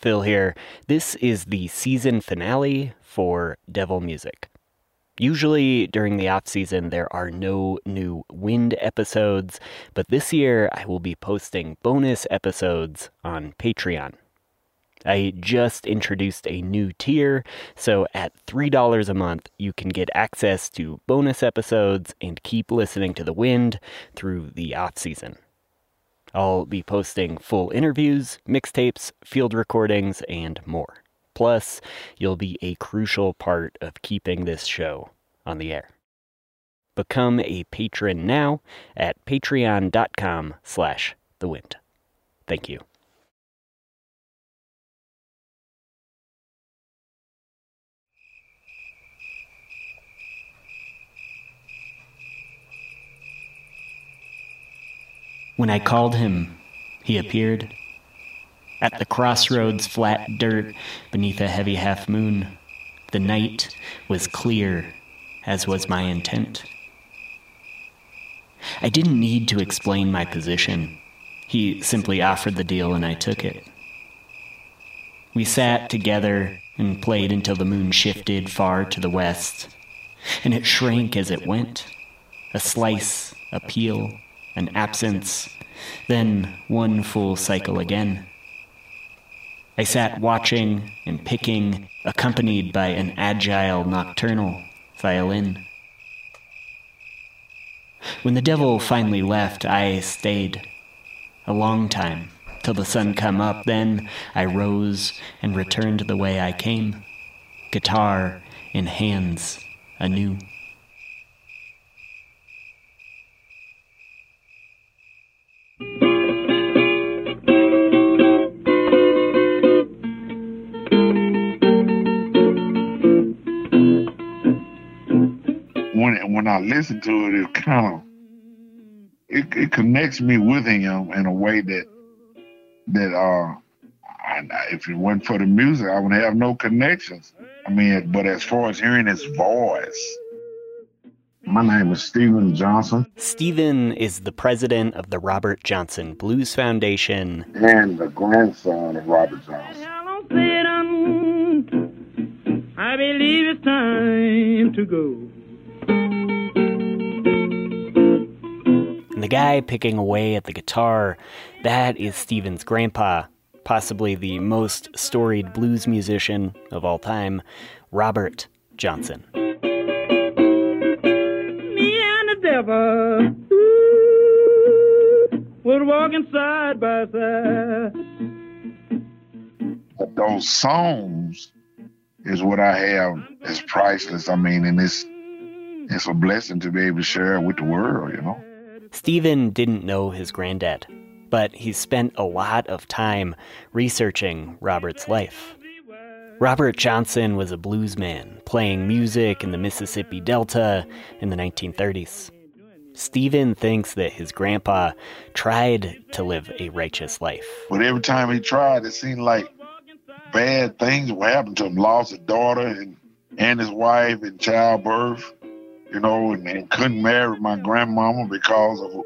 Phil here. This is the season finale for Devil Music. Usually during the off season, there are no new wind episodes, but this year I will be posting bonus episodes on Patreon. I just introduced a new tier, so at $3 a month, you can get access to bonus episodes and keep listening to the wind through the off season. I'll be posting full interviews, mixtapes, field recordings, and more. Plus, you'll be a crucial part of keeping this show on the air. Become a patron now at patreon.com slash the wind. Thank you. When I called him, he appeared. At the crossroads, flat dirt beneath a heavy half moon, the night was clear, as was my intent. I didn't need to explain my position. He simply offered the deal and I took it. We sat together and played until the moon shifted far to the west, and it shrank as it went a slice, a peel, an absence, then one full cycle again. I sat watching and picking, accompanied by an agile nocturnal violin. When the devil finally left, I stayed a long time till the sun come up. Then I rose and returned the way I came, guitar in hands anew. When when I listen to it, it kind of it, it connects me with him in a way that that uh, I, if it wasn't for the music, I would have no connections. I mean, but as far as hearing his voice. My name is Steven Johnson. Steven is the president of the Robert Johnson Blues Foundation and the grandson of Robert Johnson. I believe it's time to go. Guy picking away at the guitar, that is Steven's grandpa, possibly the most storied blues musician of all time, Robert Johnson. Me and the devil were walking side by side. But those songs is what I have is priceless. I mean, and it's it's a blessing to be able to share it with the world, you know. Steven didn't know his granddad, but he spent a lot of time researching Robert's life. Robert Johnson was a bluesman playing music in the Mississippi Delta in the 1930s. Steven thinks that his grandpa tried to live a righteous life. But every time he tried, it seemed like bad things would happen to him. Lost a daughter and, and his wife in childbirth you know, and, and couldn't marry my grandmama because of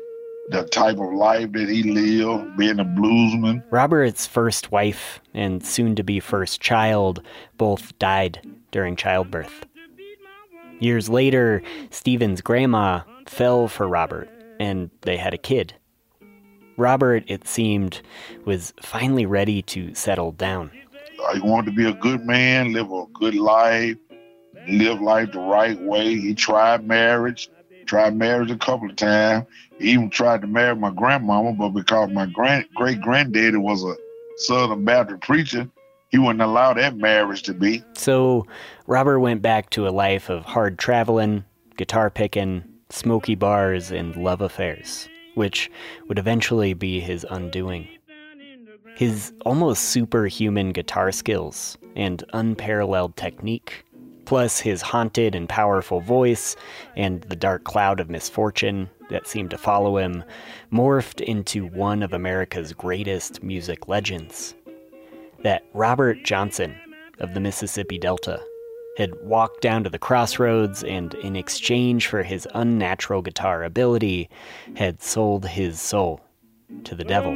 the type of life that he lived, being a bluesman. Robert's first wife and soon to be first child both died during childbirth. Years later, Steven's grandma fell for Robert and they had a kid. Robert, it seemed, was finally ready to settle down. He wanted to be a good man, live a good life, live life the right way. He tried marriage, tried marriage a couple of times. He even tried to marry my grandmama, but because my grand great granddaddy was a Southern Baptist preacher, he wouldn't allow that marriage to be. So Robert went back to a life of hard traveling, guitar picking, smoky bars, and love affairs, which would eventually be his undoing. His almost superhuman guitar skills and unparalleled technique plus his haunted and powerful voice and the dark cloud of misfortune that seemed to follow him, morphed into one of America's greatest music legends. That Robert Johnson of the Mississippi Delta had walked down to the crossroads and, in exchange for his unnatural guitar ability, had sold his soul to the devil.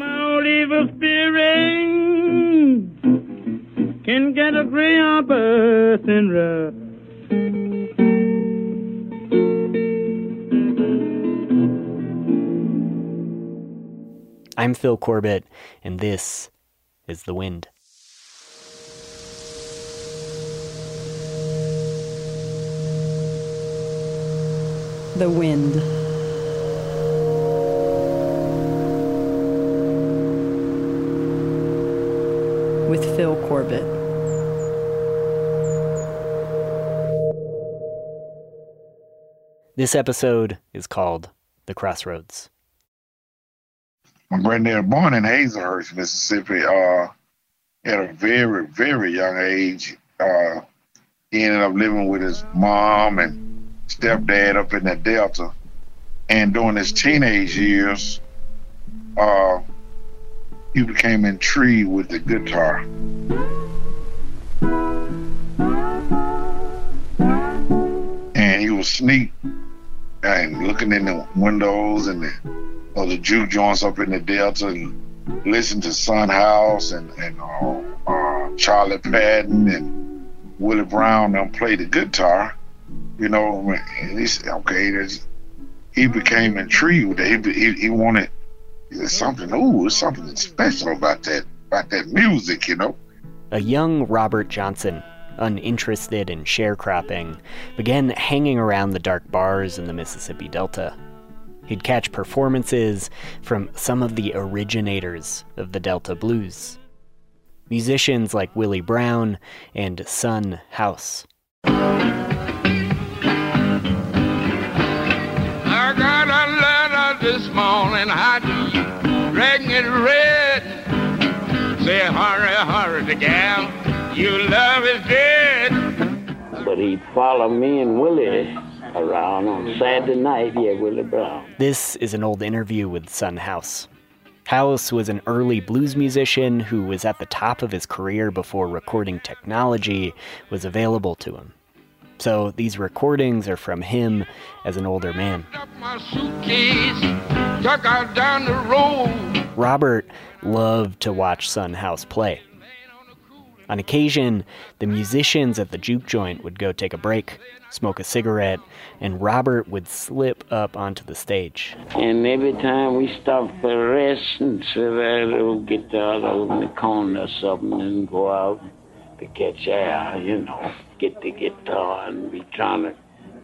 Had a greyhound bursting rough. I'm Phil Corbett, and this is The Wind. The Wind. With Phil Corbett. This episode is called The Crossroads. My granddad born in Hazlehurst, Mississippi, uh, at a very, very young age. Uh, he ended up living with his mom and stepdad up in the Delta. And during his teenage years, uh, he became intrigued with the guitar. And he was sneak and looking in the windows and the, of the juke joints up in the Delta and listen to Son House and, and uh, uh, Charlie Patton and Willie Brown them play the guitar. You know, and he's okay. He became intrigued. He, he, he wanted something. Ooh, there's something special about that about that music. You know. A young Robert Johnson, uninterested in sharecropping, began hanging around the dark bars in the Mississippi Delta. He'd catch performances from some of the originators of the Delta blues. Musicians like Willie Brown and Son House. I got a letter this morning, how do read? Say, hurry, hurry, the gal, your love is dead. But he'd follow me and Willie around on Saturday night, yeah, Willie Brown. This is an old interview with Son House. House was an early blues musician who was at the top of his career before recording technology was available to him. So these recordings are from him as an older man. Up my suitcase, took out down the road. Robert loved to watch Son House play. On occasion, the musicians at the juke joint would go take a break, smoke a cigarette, and Robert would slip up onto the stage. And every time we stopped for a rest and sit there, little guitar over in the corner or something and go out to catch air, you know, get the guitar and be trying to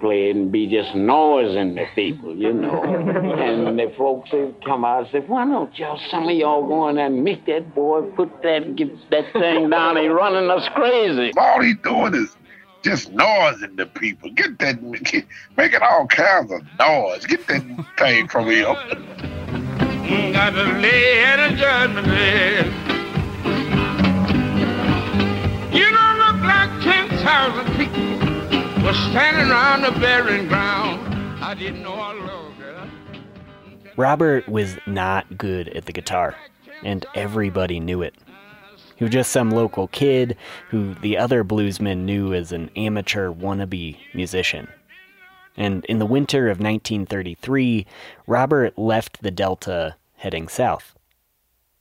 play and be just noising the people, you know. and the folks would come out and say, why don't y'all, some of y'all go in there and make that boy put that, get that thing down, he running us crazy. All he doing is just noising the people. Get that, make it all kinds of noise. Get that thing from here. Got to lay at a judgment day. You don't look like 10,000 people was standing around the burying ground. I didn't know I loved her. Robert was not good at the guitar, and everybody knew it. He was just some local kid who the other bluesmen knew as an amateur wannabe musician. And in the winter of 1933, Robert left the Delta heading south.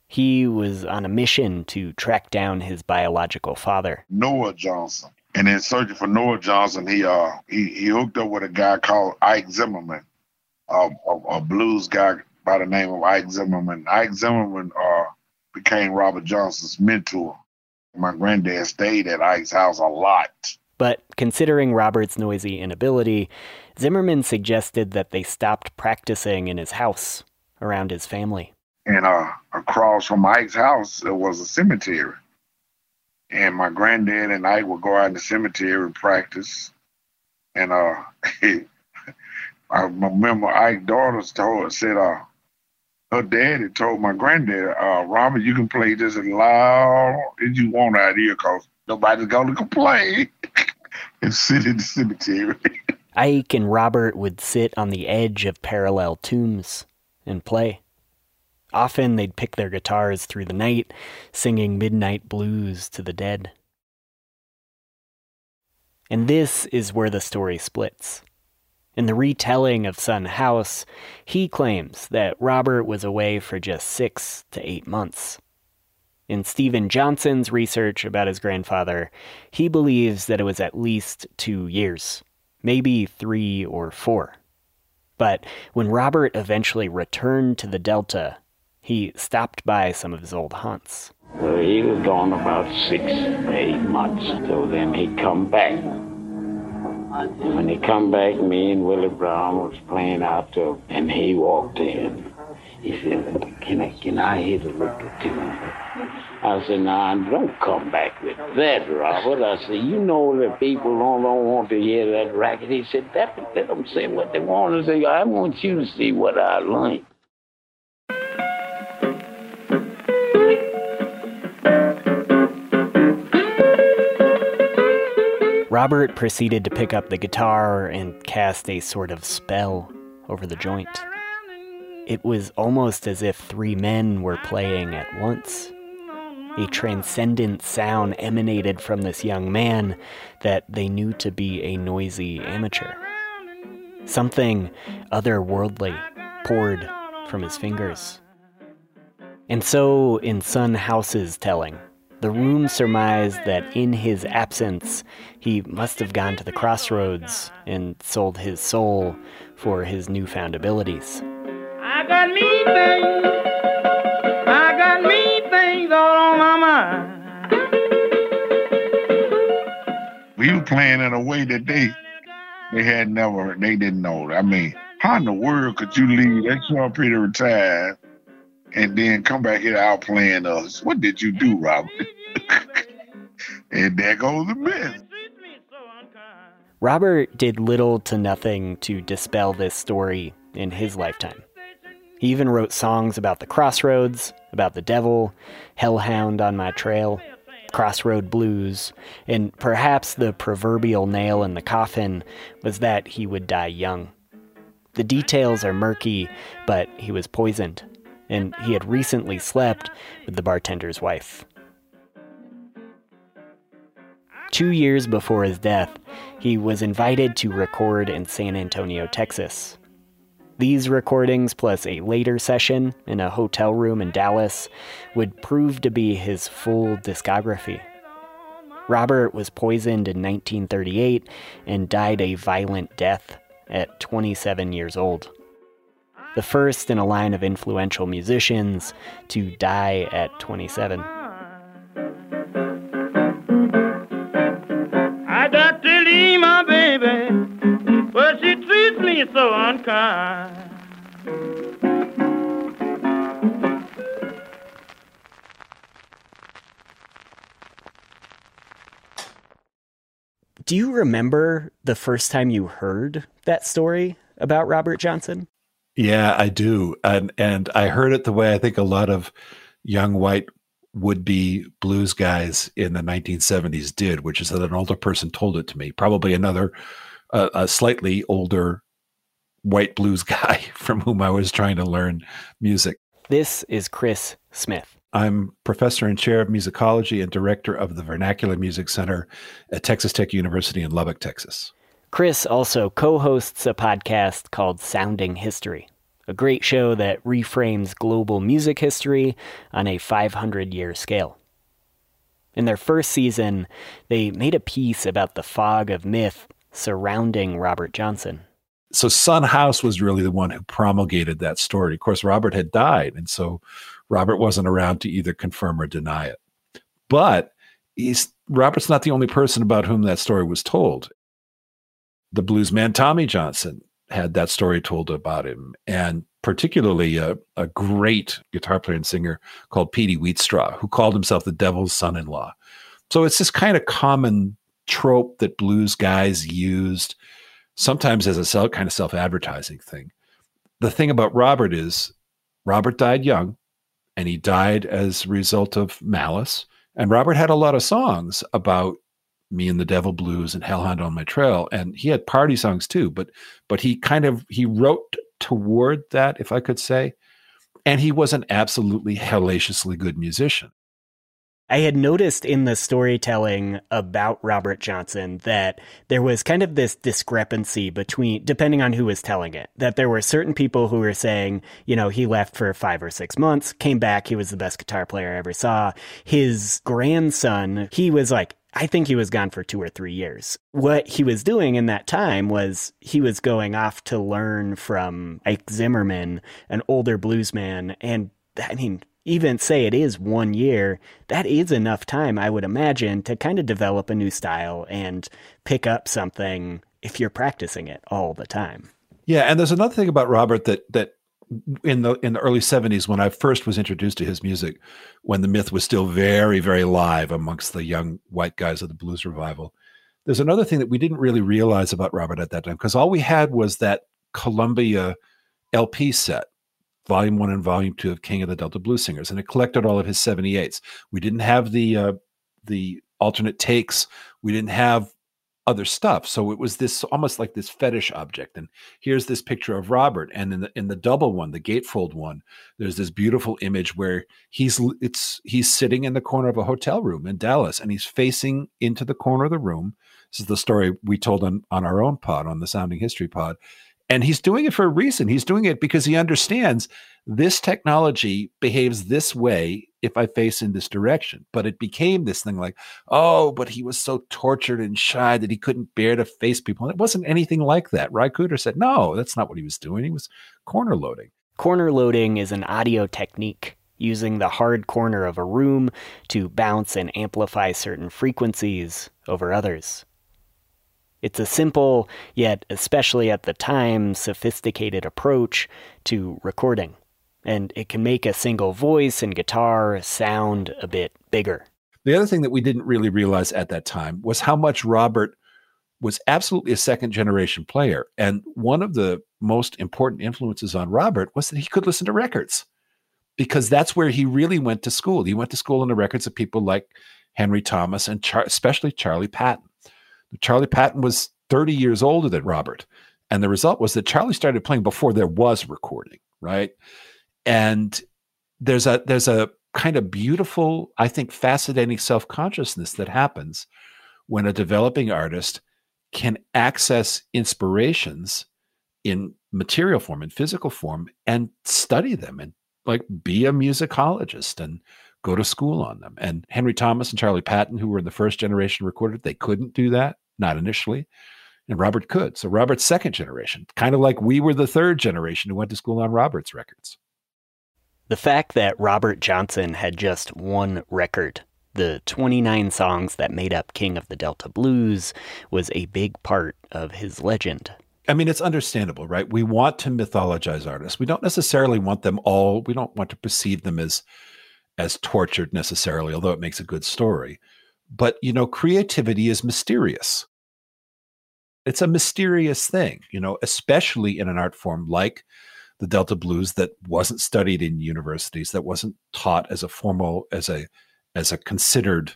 He was on a mission to track down his biological father. Noah Johnson. And in searching for Noah Johnson, he uh he, he hooked up with a guy called Ike Zimmerman, uh, a, a blues guy by the name of Ike Zimmerman. Ike Zimmerman uh became Robert Johnson's mentor. My granddad stayed at Ike's house a lot. But considering Robert's noisy inability, Zimmerman suggested that they stopped practicing in his house around his family. And uh across from Ike's house there was a cemetery. And my granddad and Ike would go out in the cemetery and practice. And uh I remember Ike's daughters told said uh her daddy told my granddad, uh, Robert, you can play this as loud as you want out here because nobody's gonna complain. and sit in the cemetery. Ike and Robert would sit on the edge of parallel tombs and play. Often they'd pick their guitars through the night, singing midnight blues to the dead. And this is where the story splits. In the retelling of Son House, he claims that Robert was away for just six to eight months. In Steven Johnson's research about his grandfather, he believes that it was at least two years, maybe three or four. But when Robert eventually returned to the Delta, he stopped by some of his old haunts. He was gone about six, eight months. So then he come back. And When he come back, me and Willie Brown was playing out there, and he walked in. He said, "Can I, can I hit a little tune?" I said, "Nah, don't come back with that, Robert." I said, "You know that people don't, don't want to hear that racket." He said, "That let them say what they want to say. I want you to see what I learned." Robert proceeded to pick up the guitar and cast a sort of spell over the joint. It was almost as if three men were playing at once. A transcendent sound emanated from this young man that they knew to be a noisy amateur. Something otherworldly poured from his fingers. And so, in Son House's telling, the room surmised that in his absence, he must have gone to the crossroads and sold his soul for his newfound abilities. I got me things. I got me things all on my mind. We were playing in a way that they they had never they didn't know. I mean, how in the world could you leave that short period of time and then come back here out playing us? What did you do, Robert? and there goes the myth. Robert did little to nothing to dispel this story in his lifetime. He even wrote songs about the crossroads, about the devil, Hellhound on My Trail, Crossroad Blues, and perhaps the proverbial nail in the coffin was that he would die young. The details are murky, but he was poisoned, and he had recently slept with the bartender's wife. Two years before his death, he was invited to record in San Antonio, Texas. These recordings, plus a later session in a hotel room in Dallas, would prove to be his full discography. Robert was poisoned in 1938 and died a violent death at 27 years old. The first in a line of influential musicians to die at 27. I got to leave my baby, but she treats me so unkind. Do you remember the first time you heard that story about Robert Johnson? Yeah, I do. And and I heard it the way I think a lot of young white would be blues guys in the 1970s did, which is that an older person told it to me, probably another uh, a slightly older white blues guy from whom I was trying to learn music. This is Chris Smith. I'm professor and chair of musicology and director of the Vernacular Music Center at Texas Tech University in Lubbock, Texas. Chris also co hosts a podcast called Sounding History, a great show that reframes global music history on a 500 year scale. In their first season, they made a piece about the fog of myth surrounding Robert Johnson. So Son House was really the one who promulgated that story. Of course, Robert had died, and so Robert wasn't around to either confirm or deny it. But he's Robert's not the only person about whom that story was told. The bluesman Tommy Johnson had that story told about him, and particularly a, a great guitar player and singer called Peetie Wheatstraw, who called himself the devil's son in law. So it's this kind of common trope that blues guys used, sometimes as a self, kind of self advertising thing. The thing about Robert is Robert died young, and he died as a result of malice. And Robert had a lot of songs about me and the devil blues and hellhound on my trail and he had party songs too but but he kind of he wrote toward that if i could say and he was an absolutely hellaciously good musician I had noticed in the storytelling about Robert Johnson that there was kind of this discrepancy between, depending on who was telling it, that there were certain people who were saying, you know, he left for five or six months, came back, he was the best guitar player I ever saw. His grandson, he was like, I think he was gone for two or three years. What he was doing in that time was he was going off to learn from Ike Zimmerman, an older bluesman. And I mean, even say it is one year, that is enough time, I would imagine, to kind of develop a new style and pick up something if you're practicing it all the time. Yeah, and there's another thing about Robert that that in the in the early 70s when I first was introduced to his music when the myth was still very very live amongst the young white guys of the blues revival. There's another thing that we didn't really realize about Robert at that time because all we had was that Columbia LP set volume 1 and volume 2 of King of the Delta Blues Singers and it collected all of his 78s we didn't have the uh, the alternate takes. We didn't have other stuff. So it was this almost like this fetish object. And here's this picture of Robert. And in the in the double one, the gatefold one, there's this beautiful image where he's it's he's sitting in the corner of a hotel room in Dallas and he's facing into the corner of the room. This is the story we told on, on our own pod, on the Sounding History pod. And he's doing it for a reason. He's doing it because he understands this technology behaves this way if I face in this direction. But it became this thing like, oh, but he was so tortured and shy that he couldn't bear to face people. And it wasn't anything like that. Cooder said, no, that's not what he was doing. He was corner loading. Corner loading is an audio technique using the hard corner of a room to bounce and amplify certain frequencies over others. It's a simple, yet especially at the time, sophisticated approach to recording and it can make a single voice and guitar sound a bit bigger. The other thing that we didn't really realize at that time was how much Robert was absolutely a second generation player. And one of the most important influences on Robert was that he could listen to records because that's where he really went to school. He went to school on the records of people like Henry Thomas and Char- especially Charlie Patton. Charlie Patton was 30 years older than Robert. And the result was that Charlie started playing before there was recording, right? And there's a there's a kind of beautiful i think fascinating self-consciousness that happens when a developing artist can access inspirations in material form in physical form and study them and like be a musicologist and go to school on them. And henry thomas and charlie patton who were in the first generation recorded they couldn't do that not initially. And robert could so robert's second generation kind of like we were the third generation who went to school on robert's records the fact that Robert Johnson had just one record, the 29 songs that made up King of the Delta Blues, was a big part of his legend. I mean, it's understandable, right? We want to mythologize artists. We don't necessarily want them all, we don't want to perceive them as as tortured necessarily, although it makes a good story. But, you know, creativity is mysterious. It's a mysterious thing, you know, especially in an art form like the Delta blues that wasn't studied in universities, that wasn't taught as a formal, as a as a considered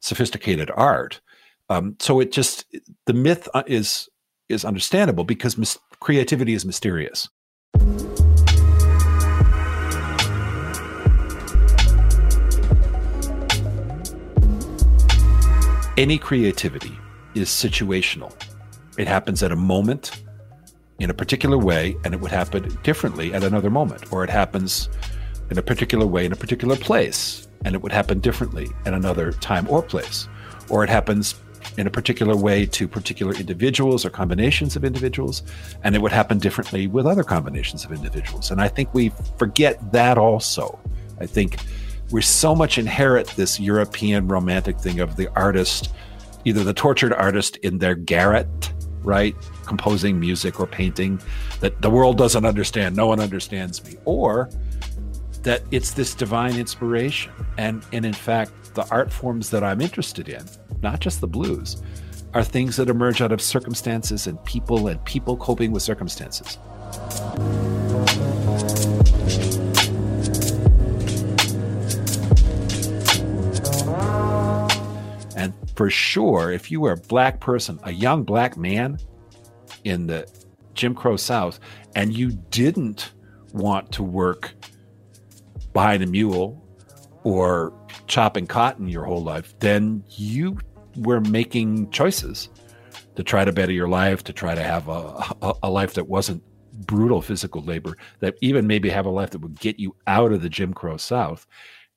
sophisticated art. Um, so it just the myth uh, is is understandable because mis- creativity is mysterious. Any creativity is situational. It happens at a moment in a particular way and it would happen differently at another moment, or it happens in a particular way in a particular place and it would happen differently at another time or place, or it happens in a particular way to particular individuals or combinations of individuals, and it would happen differently with other combinations of individuals. And I think we forget that also. I think we so much inherit this European romantic thing of the artist, either the tortured artist in their garret right? Composing music or painting that the world doesn't understand. No one understands me. Or that it's this divine inspiration. And, and in fact, the art forms that I'm interested in, not just the blues, are things that emerge out of circumstances and people and people coping with circumstances. And for sure, if you were a black person, a young black man in the Jim Crow South, and you didn't want to work behind a mule or chopping cotton your whole life, then you were making choices to try to better your life, to try to have a, a, a life that wasn't brutal physical labor, that even maybe have a life that would get you out of the Jim Crow South.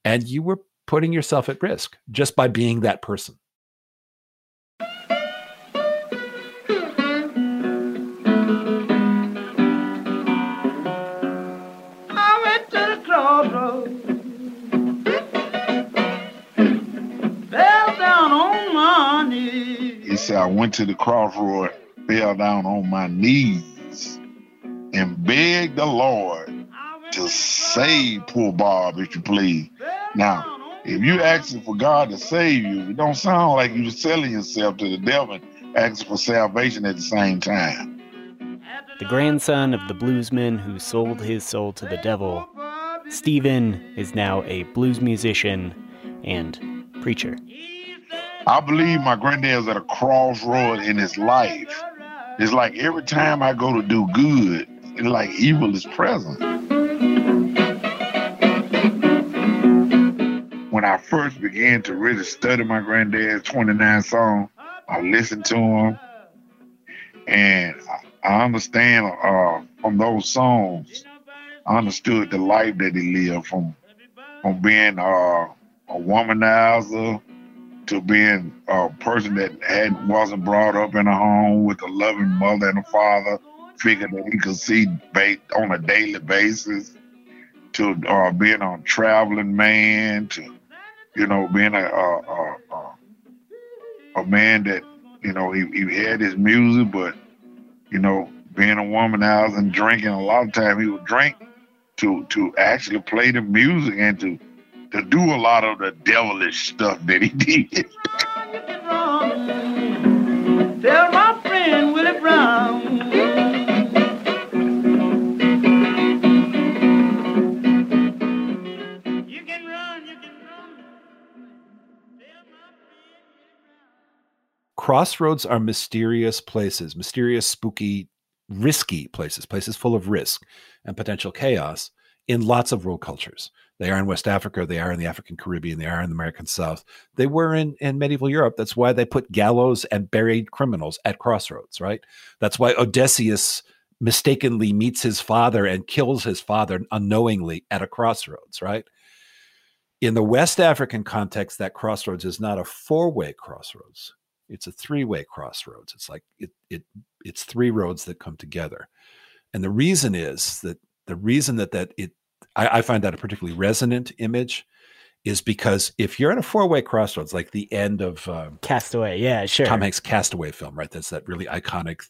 And you were putting yourself at risk just by being that person. Said, I went to the crossroad, fell down on my knees, and begged the Lord to save poor Bob, if you please. Now, if you asking for God to save you, it don't sound like you're selling yourself to the devil asking for salvation at the same time. The grandson of the bluesman who sold his soul to the devil, Steven is now a blues musician and preacher. I believe my granddad's at a crossroad in his life. It's like every time I go to do good, it's like evil is present. When I first began to really study my granddad's 29 songs, I listened to him and I- I understand uh, from those songs, I understood the life that he lived from from being uh, a womanizer to being a person that had wasn't brought up in a home with a loving mother and a father, figure that he could see on a daily basis, to uh, being a traveling man, to you know being a a, a, a, a man that you know he, he had his music, but you know being a womanizer and drinking. A lot of time he would drink to to actually play the music and to to do a lot of the devilish stuff that he did. Tell my friend Willie Brown. You can run, you can run. Crossroads are mysterious places, mysterious, spooky, risky places, places full of risk and potential chaos in lots of world cultures. They are in West Africa, they are in the African Caribbean, they are in the American South. They were in, in medieval Europe. That's why they put gallows and buried criminals at crossroads, right? That's why Odysseus mistakenly meets his father and kills his father unknowingly at a crossroads, right? In the West African context, that crossroads is not a four way crossroads it's a three-way crossroads it's like it it it's three roads that come together and the reason is that the reason that that it I, I find that a particularly resonant image is because if you're at a four-way crossroads like the end of um, Castaway, yeah, sure. Tom Hanks Castaway film, right? That's that really iconic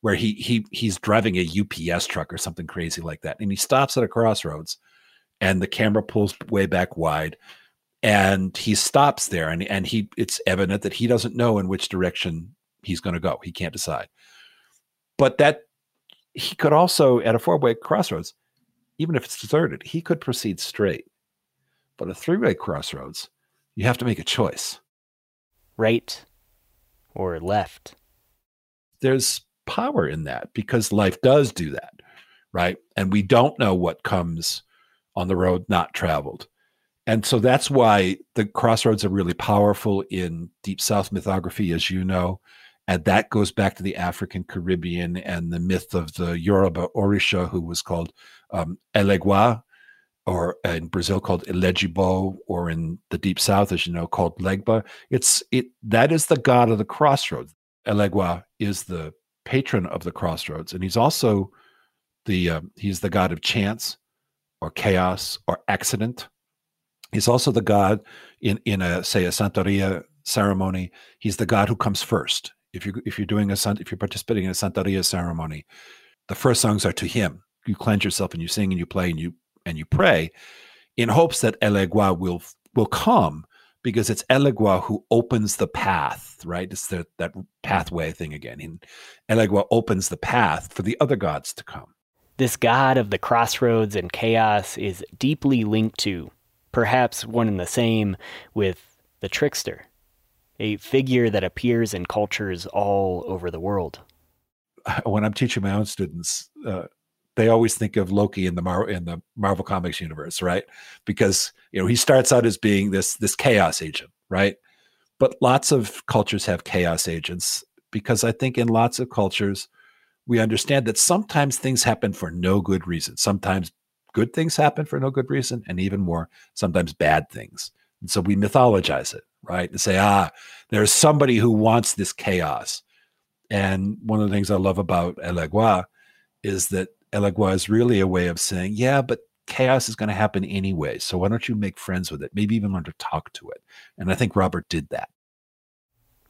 where he he he's driving a UPS truck or something crazy like that, and he stops at a crossroads, and the camera pulls way back wide, and he stops there, and and he it's evident that he doesn't know in which direction he's going to go. He can't decide, but that he could also at a four way crossroads, even if it's deserted, he could proceed straight, but a three way crossroads, you have to make a choice. Right or left. there's power in that because life does do that, right? And we don't know what comes on the road not traveled. And so that's why the crossroads are really powerful in Deep South mythography, as you know. And that goes back to the African Caribbean and the myth of the Yoruba Orisha, who was called um, Elegua, or in Brazil called Elegibo, or in the Deep South, as you know, called Legba. It's it that is the god of the crossroads. Elegua is the patron of the crossroads, and he's also the uh, he's the god of chance, or chaos, or accident. He's also the god in in a say a Santeria ceremony. He's the god who comes first. If you if you're doing a if you're participating in a Santeria ceremony, the first songs are to him. You cleanse yourself and you sing and you play and you and you pray, in hopes that Elegua will will come because it's Elegua who opens the path, right? It's the, that pathway thing again. And Elegua opens the path for the other gods to come. This god of the crossroads and chaos is deeply linked to, perhaps one and the same, with the trickster, a figure that appears in cultures all over the world. When I'm teaching my own students, uh, they always think of Loki in the Mar- in the Marvel Comics universe, right? Because you know he starts out as being this this chaos agent, right? But lots of cultures have chaos agents because I think in lots of cultures we understand that sometimes things happen for no good reason. Sometimes good things happen for no good reason, and even more, sometimes bad things. And so we mythologize it, right? And say, ah, there's somebody who wants this chaos. And one of the things I love about Elegua is that Elegua is really a way of saying, yeah, but chaos is going to happen anyway. So why don't you make friends with it? Maybe even learn to talk to it. And I think Robert did that.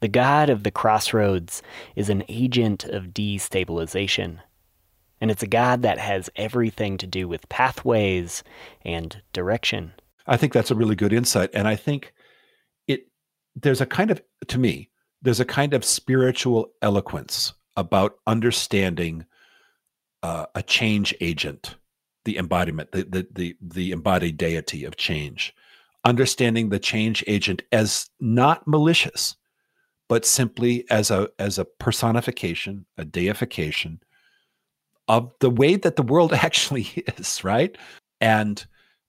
The god of the crossroads is an agent of destabilization. And it's a god that has everything to do with pathways and direction. I think that's a really good insight. And I think there's a kind of to me, there's a kind of spiritual eloquence about understanding uh, a change agent, the embodiment, the, the the the embodied deity of change, understanding the change agent as not malicious, but simply as a as a personification, a deification of the way that the world actually is, right? And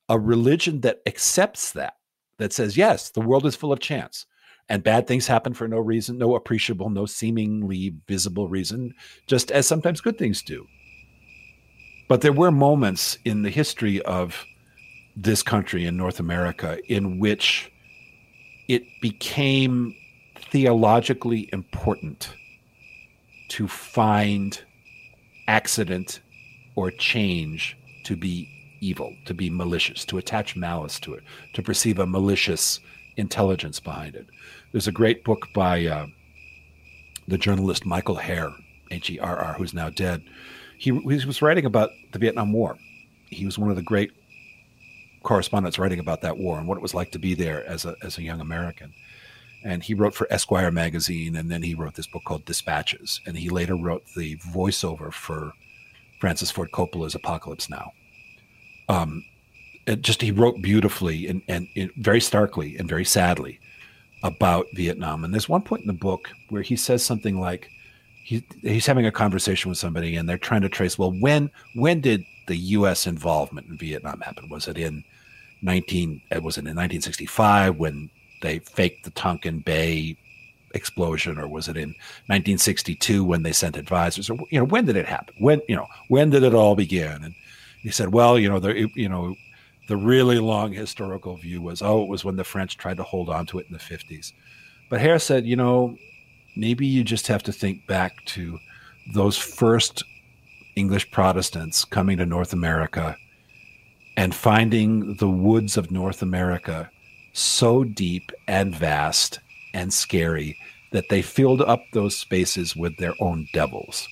a religion that accepts that, that says, yes, the world is full of chance and bad things happen for no reason, no appreciable, no seemingly visible reason, just as sometimes good things do. But there were moments in the history of this country in North America in which it became theologically important to find accident or change to be evil, to be malicious, to attach malice to it, to perceive a malicious intelligence behind it. There's a great book by uh, the journalist Michael Herr, H E R R, who's now dead. He, he was writing about the Vietnam War. He was one of the great correspondents writing about that war and what it was like to be there as a, as a young American. And he wrote for Esquire magazine, and then he wrote this book called Dispatches. And he later wrote the voiceover for Francis Ford Coppola's Apocalypse Now. Um, it just he wrote beautifully and, and, and very starkly and very sadly about Vietnam. And there's one point in the book where he says something like, he, he's having a conversation with somebody, and they're trying to trace. Well, when when did the U.S. involvement in Vietnam happen? Was it in 19? Was it in 1965 when they faked the Tonkin Bay explosion, or was it in 1962 when they sent advisors? Or you know, when did it happen? When you know, when did it all begin? And he said, well, you know, the you know, the really long historical view was, oh, it was when the French tried to hold on to it in the 50s. But Herr said, you know, maybe you just have to think back to those first English Protestants coming to North America and finding the woods of North America so deep and vast and scary that they filled up those spaces with their own devils.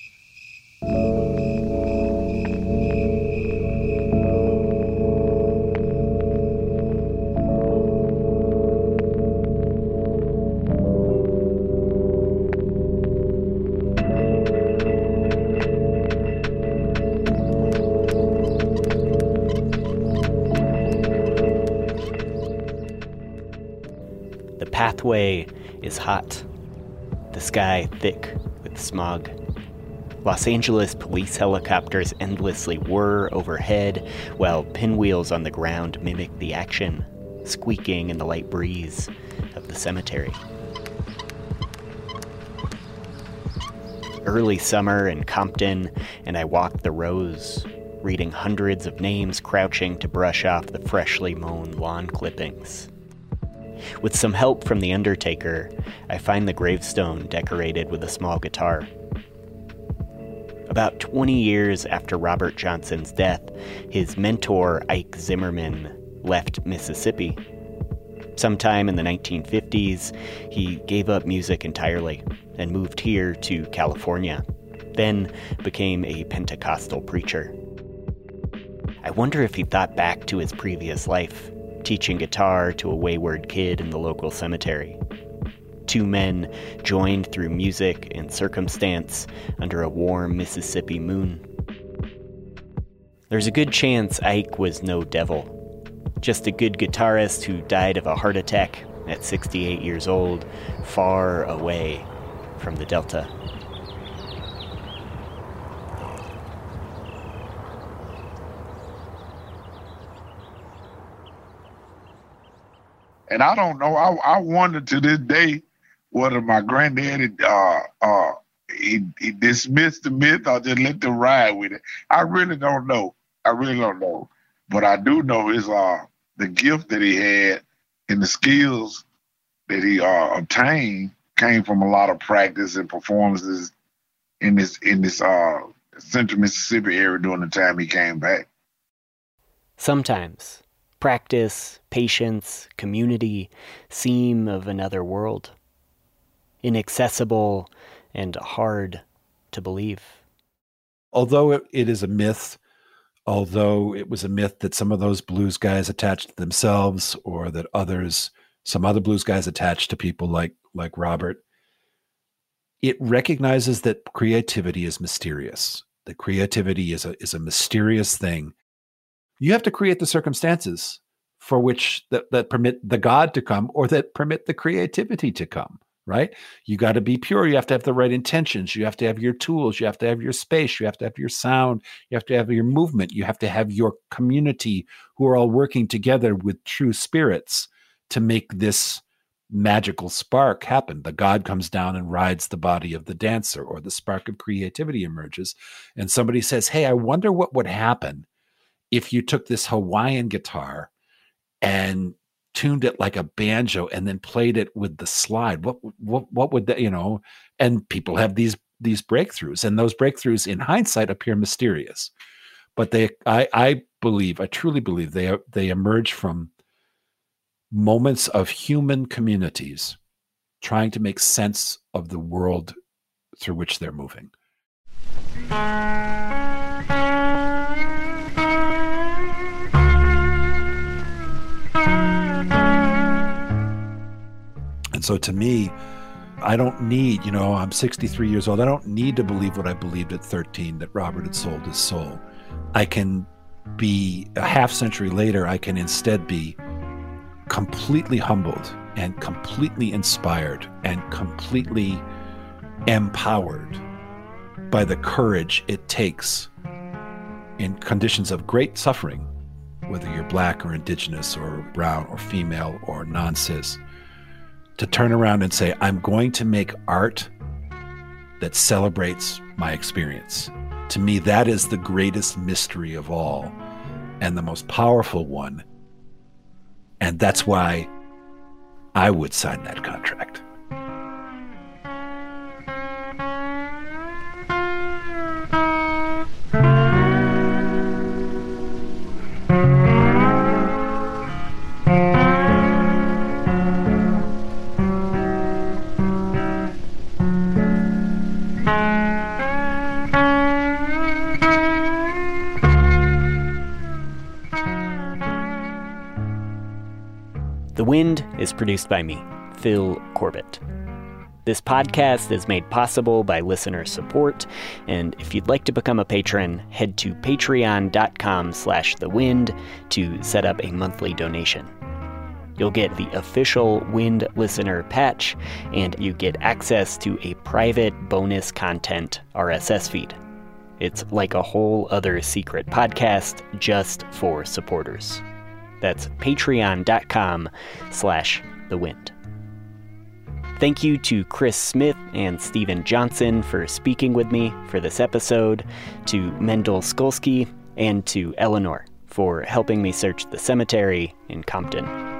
Is hot, the sky thick with smog. Los Angeles police helicopters endlessly whir overhead, while pinwheels on the ground mimic the action, squeaking in the light breeze of the cemetery. Early summer in Compton, and I walk the rows, reading hundreds of names crouching to brush off the freshly mown lawn clippings. With some help from the undertaker, I find the gravestone decorated with a small guitar. About 20 years after Robert Johnson's death, his mentor, Ike Zimmerman, left Mississippi. Sometime in the 1950s, he gave up music entirely and moved here to California, then became a Pentecostal preacher. I wonder if he thought back to his previous life teaching guitar to a wayward kid in the local cemetery. Two men joined through music and circumstance under a warm Mississippi moon. There's a good chance Ike was no devil, just a good guitarist who died of a heart attack at 68 years old, far away from the Delta. And I don't know. I I wonder to this day whether my granddaddy uh uh he, he dismissed the myth or just let them ride with it. I really don't know. I really don't know. But I do know is uh the gift that he had and the skills that he uh, obtained came from a lot of practice and performances in this in this uh central Mississippi area during the time he came back. Sometimes practice, patience, community seem of another world, inaccessible and hard to believe. Although it, it is a myth, although it was a myth that some of those blues guys attached to themselves or that others, some other blues guys attached to people like like Robert, it recognizes that creativity is mysterious. That creativity is a is a mysterious thing. You have to create the circumstances for which that, that permit the God to come or that permit the creativity to come, right? You got to be pure. You have to have the right intentions. You have to have your tools. You have to have your space. You have to have your sound. You have to have your movement. You have to have your community who are all working together with true spirits to make this magical spark happen. The God comes down and rides the body of the dancer, or the spark of creativity emerges. And somebody says, Hey, I wonder what would happen if you took this Hawaiian guitar and tuned it like a banjo and then played it with the slide. What what what would that, you know? And people have these these breakthroughs, and those breakthroughs in hindsight appear mysterious. But they I I believe, I truly believe they they emerge from moments of human communities trying to make sense of the world through which they're moving. So to me, I don't need, you know, I'm 63 years old. I don't need to believe what I believed at 13 that Robert had sold his soul. I can be a half century later, I can instead be completely humbled and completely inspired and completely empowered by the courage it takes in conditions of great suffering, whether you're black or indigenous or brown or female or non cis, to turn around and say, I'm going to make art that celebrates my experience. To me, that is the greatest mystery of all and the most powerful one and that's why I would sign that contract. Produced by me, Phil Corbett. This podcast is made possible by listener support, and if you'd like to become a patron, head to patreon.com slash the wind to set up a monthly donation. You'll get the official Wind Listener patch, and you get access to a private bonus content RSS feed. It's like a whole other secret podcast just for supporters. That's patreon.com slash the wind. Thank you to Chris Smith and Steven Johnson for speaking with me for this episode, to Mendel Skulski, and to Eleanor for helping me search the cemetery in Compton.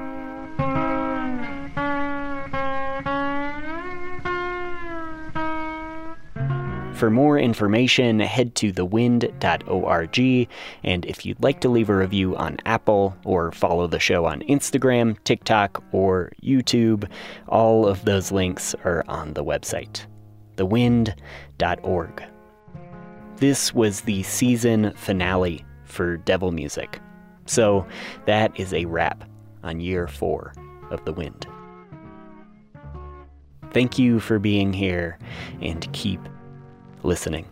For more information, head to thewind.org. And if you'd like to leave a review on Apple or follow the show on Instagram, TikTok, or YouTube, all of those links are on the website, thewind.org. This was the season finale for Devil Music. So that is a wrap on year four of The Wind. Thank you for being here and keep listening.